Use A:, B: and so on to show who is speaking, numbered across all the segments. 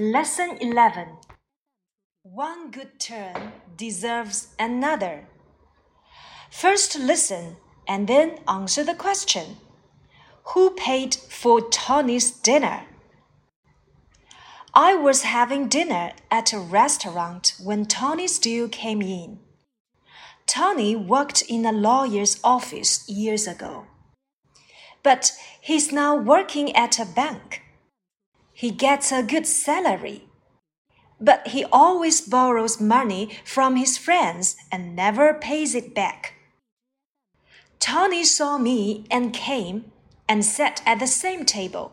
A: Lesson 11 One good turn deserves another. First listen and then answer the question Who paid for Tony's dinner? I was having dinner at a restaurant when Tony Steele came in. Tony worked in a lawyer's office years ago. But he's now working at a bank. He gets a good salary. But he always borrows money from his friends and never pays it back. Tony saw me and came and sat at the same table.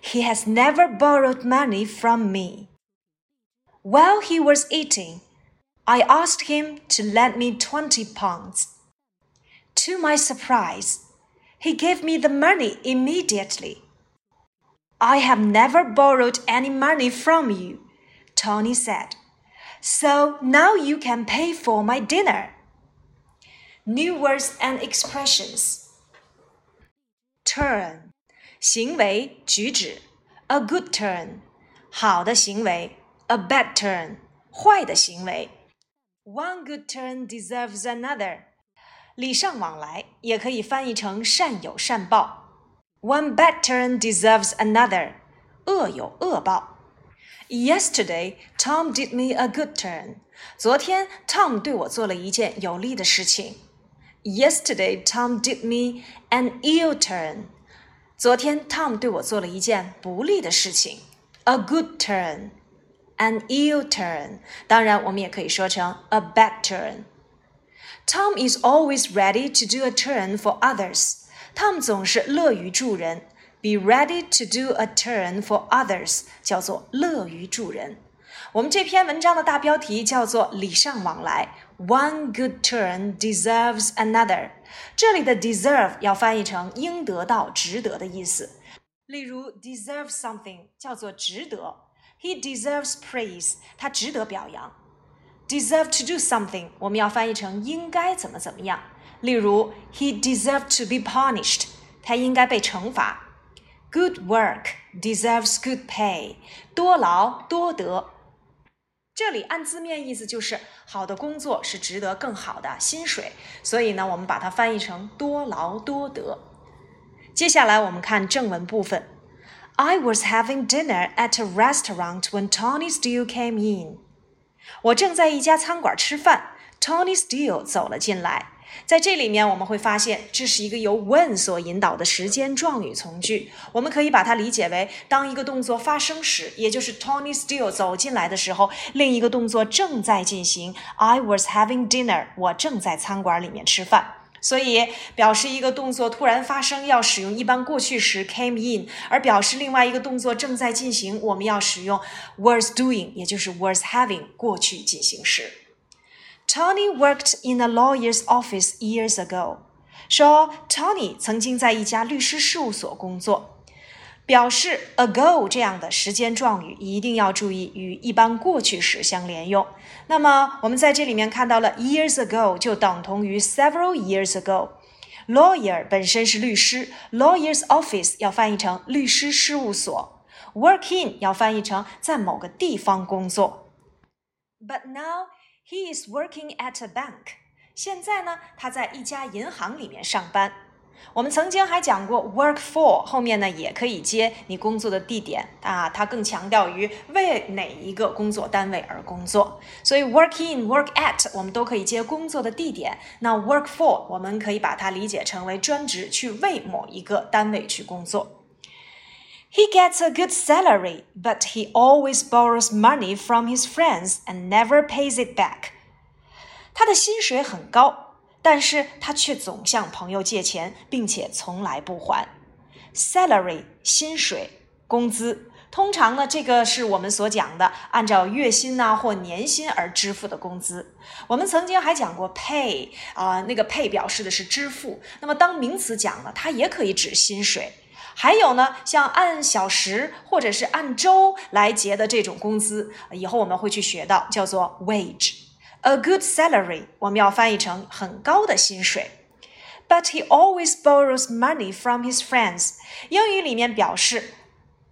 A: He has never borrowed money from me. While he was eating, I asked him to lend me 20 pounds. To my surprise, he gave me the money immediately. I have never borrowed any money from you, Tony said. So now you can pay for my dinner. New words and expressions. Turn 行为举止，a good turn 好的行为，a bad turn 坏的行为。One good turn deserves another，礼尚往来也可以翻译成善有善报。 One bad turn deserves another. 恶有恶报。Yesterday, Tom did me a good turn. 昨天，Tom 对我做了一件有利的事情。Yesterday, Tom did me an ill turn. 昨天，Tom 对我做了一件不利的事情。A good turn, an ill turn. 当然，我们也可以说成 a bad turn. Tom is always ready to do a turn for others. Tom 总是乐于助人，be ready to do a turn for others，叫做乐于助人。我们这篇文章的大标题叫做“礼尚往来”。One good turn deserves another。这里的 deserve 要翻译成应得到、值得的意思。例如，deserve something 叫做值得，He deserves praise，他值得表扬。 deserve to do something 我们要翻译成应该怎么怎么样。例如，He deserved to be punished，他应该被惩罚。Good work deserves good pay，多劳多得。这里按字面意思就是好的工作是值得更好的薪水，所以呢，我们把它翻译成多劳多得。接下来我们看正文部分。I was having dinner at a restaurant when Tony Steele came in。 我正在一家餐馆吃饭，Tony Steele 走了进来。在这里面，我们会发现这是一个由 when 所引导的时间状语从句。我们可以把它理解为，当一个动作发生时，也就是 Tony Steele 走进来的时候，另一个动作正在进行。I was having dinner，我正在餐馆里面吃饭。所以，表示一个动作突然发生，要使用一般过去时 came in；而表示另外一个动作正在进行，我们要使用 was doing，也就是 was having 过去进行时。Tony worked in a lawyer's office years ago。说 Tony 曾经在一家律师事务所工作。表示 ago 这样的时间状语一定要注意与一般过去时相连用。那么我们在这里面看到了 years ago 就等同于 several years ago。Lawyer 本身是律师，lawyer's office 要翻译成律师事务所，work in 要翻译成在某个地方工作。But now He is working at a bank。现在呢，他在一家银行里面上班。我们曾经还讲过，work for 后面呢也可以接你工作的地点啊，它更强调于为哪一个工作单位而工作。所以 work in、work at 我们都可以接工作的地点。那 work for 我们可以把它理解成为专职去为某一个单位去工作。He gets a good salary, but he always borrows money from his friends and never pays it back. 他的薪水很高，但是他却总向朋友借钱，并且从来不还。Salary 薪水工资，通常呢，这个是我们所讲的按照月薪呐或年薪而支付的工资。我们曾经还讲过 pay 啊，那个 pay 表示的是支付。那么当名词讲呢，它也可以指薪水。还有呢，像按小时或者是按周来结的这种工资，以后我们会去学到，叫做 wage。A good salary，我们要翻译成很高的薪水。But he always borrows money from his friends。英语里面表示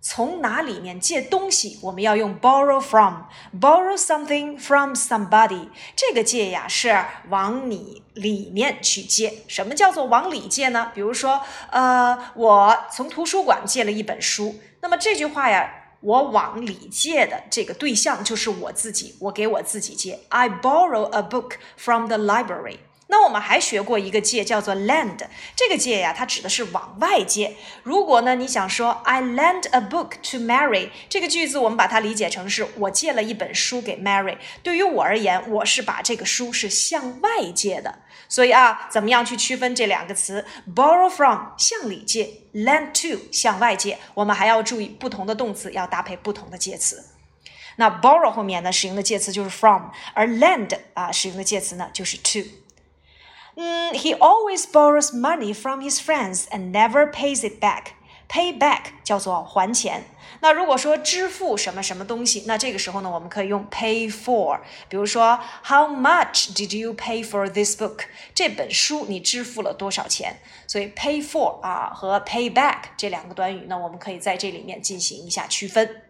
A: 从哪里面借东西，我们要用 borrow from，borrow something from somebody。这个借呀是往你里面去借。什么叫做往里借呢？比如说，呃，我从图书馆借了一本书。那么这句话呀，我往里借的这个对象就是我自己，我给我自己借。I borrow a book from the library。那我们还学过一个借，叫做 lend。这个借呀，它指的是往外借。如果呢，你想说 I lend a book to Mary，这个句子我们把它理解成是我借了一本书给 Mary。对于我而言，我是把这个书是向外借的。所以啊，怎么样去区分这两个词？borrow from 向里借，lend to 向外借。我们还要注意不同的动词要搭配不同的介词。那 borrow 后面呢，使用的介词就是 from，而 lend 啊，使用的介词呢就是 to。嗯，He always borrows money from his friends and never pays it back. Pay back 叫做还钱。那如果说支付什么什么东西，那这个时候呢，我们可以用 pay for。比如说，How much did you pay for this book？这本书你支付了多少钱？所以 pay for 啊和 pay back 这两个短语呢，我们可以在这里面进行一下区分。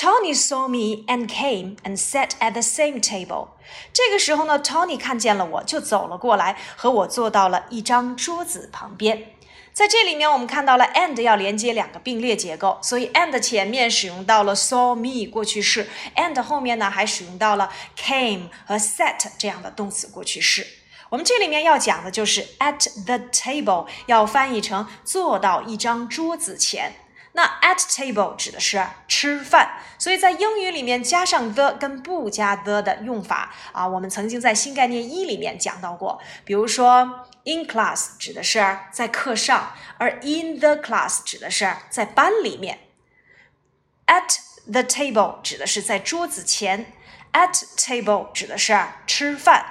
A: Tony saw me and came and sat at the same table。这个时候呢，Tony 看见了我，就走了过来，和我坐到了一张桌子旁边。在这里面，我们看到了 and 要连接两个并列结构，所以 and 前面使用到了 saw me 过去式，and 后面呢还使用到了 came 和 sat 这样的动词过去式。我们这里面要讲的就是 at the table，要翻译成坐到一张桌子前。那 at table 指的是吃饭，所以在英语里面加上 the 跟不加 the 的用法啊，我们曾经在新概念一里面讲到过。比如说 in class 指的是在课上，而 in the class 指的是在班里面。at the table 指的是在桌子前，at table 指的是吃饭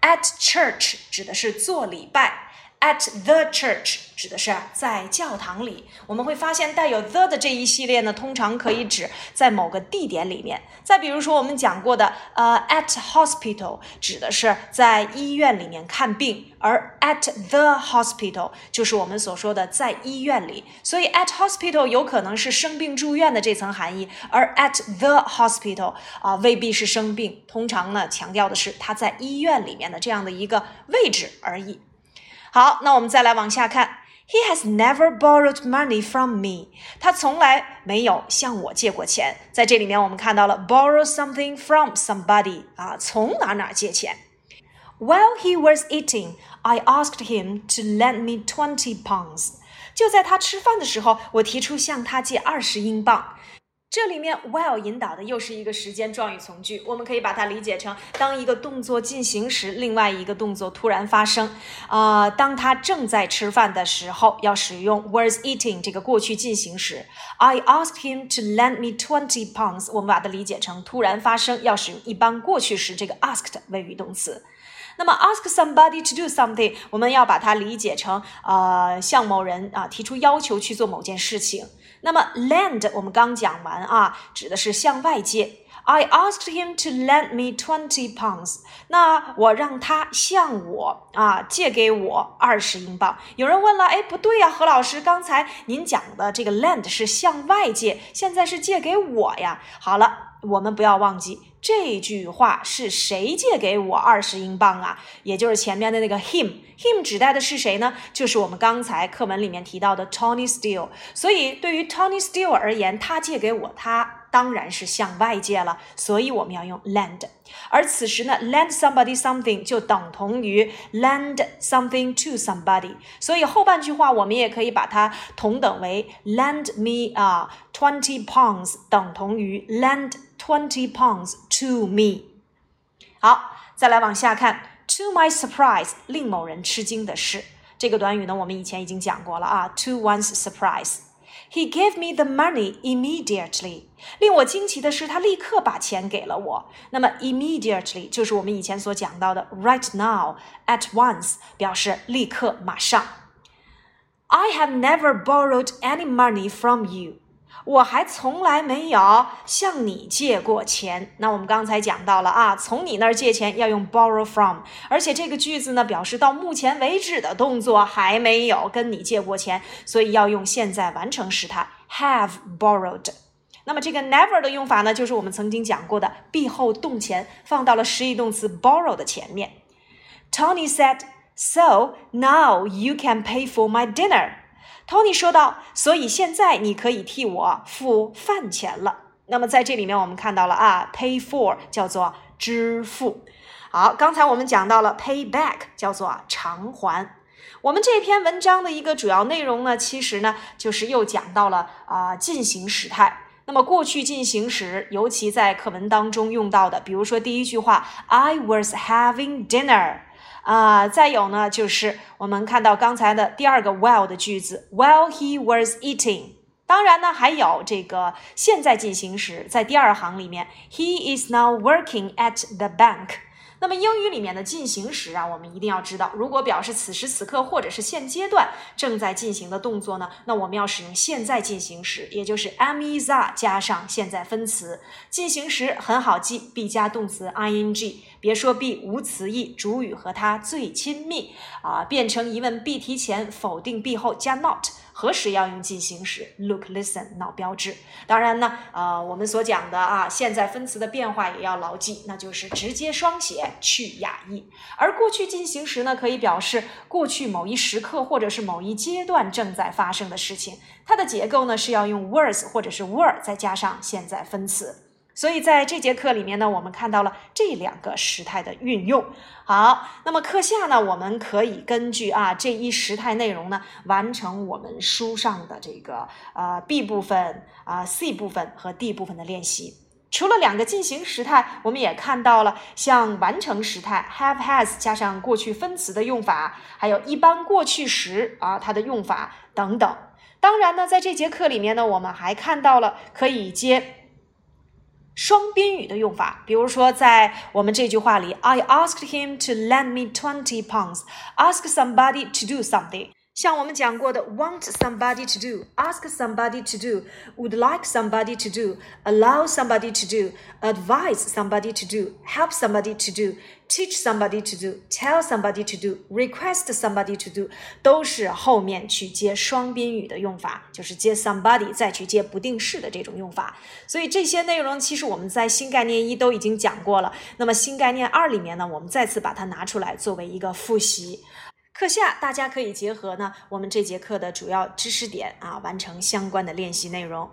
A: ，at church 指的是做礼拜。At the church 指的是在教堂里，我们会发现带有 the 的这一系列呢，通常可以指在某个地点里面。再比如说我们讲过的，呃，at hospital 指的是在医院里面看病，而 at the hospital 就是我们所说的在医院里。所以 at hospital 有可能是生病住院的这层含义，而 at the hospital 啊未必是生病，通常呢强调的是他在医院里面的这样的一个位置而已。好，那我们再来往下看。He has never borrowed money from me。他从来没有向我借过钱。在这里面，我们看到了 borrow something from somebody 啊，从哪哪借钱。While he was eating, I asked him to lend me twenty pounds。就在他吃饭的时候，我提出向他借二十英镑。 这里面 while 引导的又是一个时间状语从句，我们可以把它理解成当一个动作进行时，另外一个动作突然发生。啊，当他正在吃饭的时候，要使用 was eating 这个过去进行时。I asked him to lend me twenty pounds，我们把它理解成突然发生，要使用一般过去时这个 asked 谓语动词。那么 ask somebody to do something，我们要把它理解成呃向某人啊提出要求去做某件事情。那么 land 我们刚讲完啊，指的是向外界。I asked him to lend me twenty pounds。那我让他向我啊借给我二十英镑。有人问了，哎，不对呀，何老师，刚才您讲的这个 lend 是向外借，现在是借给我呀。好了。我们不要忘记这句话是谁借给我二十英镑啊？也就是前面的那个 him，him 指代的是谁呢？就是我们刚才课文里面提到的 Tony Steele。所以对于 Tony Steele 而言，他借给我，他当然是向外借了。所以我们要用 lend。而此时呢，lend somebody something 就等同于 lend something to somebody。所以后半句话我们也可以把它同等为 lend me 啊 twenty pounds 等同于 lend。Twenty pounds to me。好，再来往下看。To my surprise，令某人吃惊的是，这个短语呢，我们以前已经讲过了啊。To one's surprise surprise，he gave me the money immediately。令我惊奇的是，他立刻把钱给了我。那么，immediately 就是我们以前所讲到的 right now，at once 表示立刻、马上。I have never borrowed any money from you。 我还从来没有向你借过钱。那我们刚才讲到了啊，从你那儿借钱要用 borrow from，而且这个句子呢表示到目前为止的动作还没有跟你借过钱，所以要用现在完成时态 have borrowed。那么这个 never 的用法呢，就是我们曾经讲过的 be 后动前放到了实义动词 borrow 的前面。Tony said, "So now you can pay for my dinner." Tony 说道：“所以现在你可以替我付饭钱了。”那么在这里面我们看到了啊，pay for 叫做支付。好，刚才我们讲到了 pay back 叫做偿还。我们这篇文章的一个主要内容呢，其实呢就是又讲到了啊进行时态。那么过去进行时，尤其在课文当中用到的，比如说第一句话，I was having dinner，啊，再有呢就是我们看到刚才的第二个 while 的句子，while he was eating。当然呢，还有这个现在进行时，在第二行里面，He is now working at the bank。那么英语里面的进行时啊，我们一定要知道，如果表示此时此刻或者是现阶段正在进行的动作呢，那我们要使用现在进行时，也就是 am is are 加上现在分词。进行时很好记，be 加动词 ing。别说 be 无词义，主语和他最亲密啊，变成疑问 be 提前，否定 be 后加 not。何时要用进行时？Look, listen, 脑标志。当然呢，呃，我们所讲的啊，现在分词的变化也要牢记，那就是直接双写去哑义。而过去进行时呢，可以表示过去某一时刻或者是某一阶段正在发生的事情。它的结构呢是要用 was 或者是 were 再加上现在分词。所以在这节课里面呢，我们看到了这两个时态的运用。好，那么课下呢，我们可以根据啊这一时态内容呢，完成我们书上的这个呃 B 部分啊 C 部分和 D 部分的练习。除了两个进行时态，我们也看到了像完成时态 have has 加上过去分词的用法，还有一般过去时啊它的用法等等。当然呢，在这节课里面呢，我们还看到了可以接。双宾语的用法，比如说在我们这句话里，I asked him to lend me twenty pounds. Ask somebody to do something. 像我们讲过的，want somebody to do，ask somebody to do，would like somebody to do，allow somebody to do，advise somebody to do，help somebody to do，teach somebody to do，tell somebody to do，request somebody to do，都是后面去接双宾语的用法，就是接 somebody 再去接不定式的这种用法。所以这些内容其实我们在新概念一都已经讲过了。那么新概念二里面呢，我们再次把它拿出来作为一个复习。 课下大家可以结合呢我们这节课的主要知识点啊，完成相关的练习内容。